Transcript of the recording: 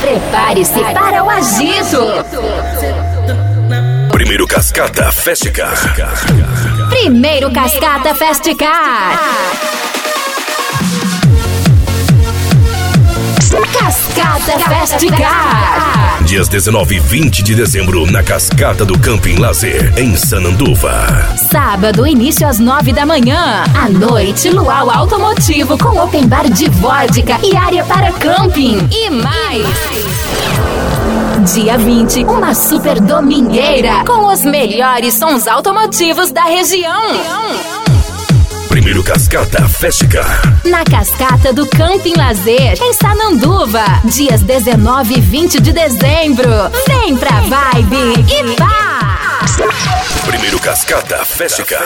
Prepare-se para o agito. Primeiro Cascata Festicar. Primeiro Cascata Festicar. Cascata Festicar. Dias 19 e 20 de dezembro na Cascata do Camping Lazer, em Sananduva. Sábado, início às 9 da manhã. À noite, luau automotivo com open bar de vodka e área para camping. E mais. Dia 20, uma super domingueira com os melhores sons automotivos da região. Primeiro Cascata Festicar. Na cascata do Camping Lazer, em Sananduva. Dias 19 e 20 de dezembro. Vem pra vibe e pá! Primeiro Cascata Festicar.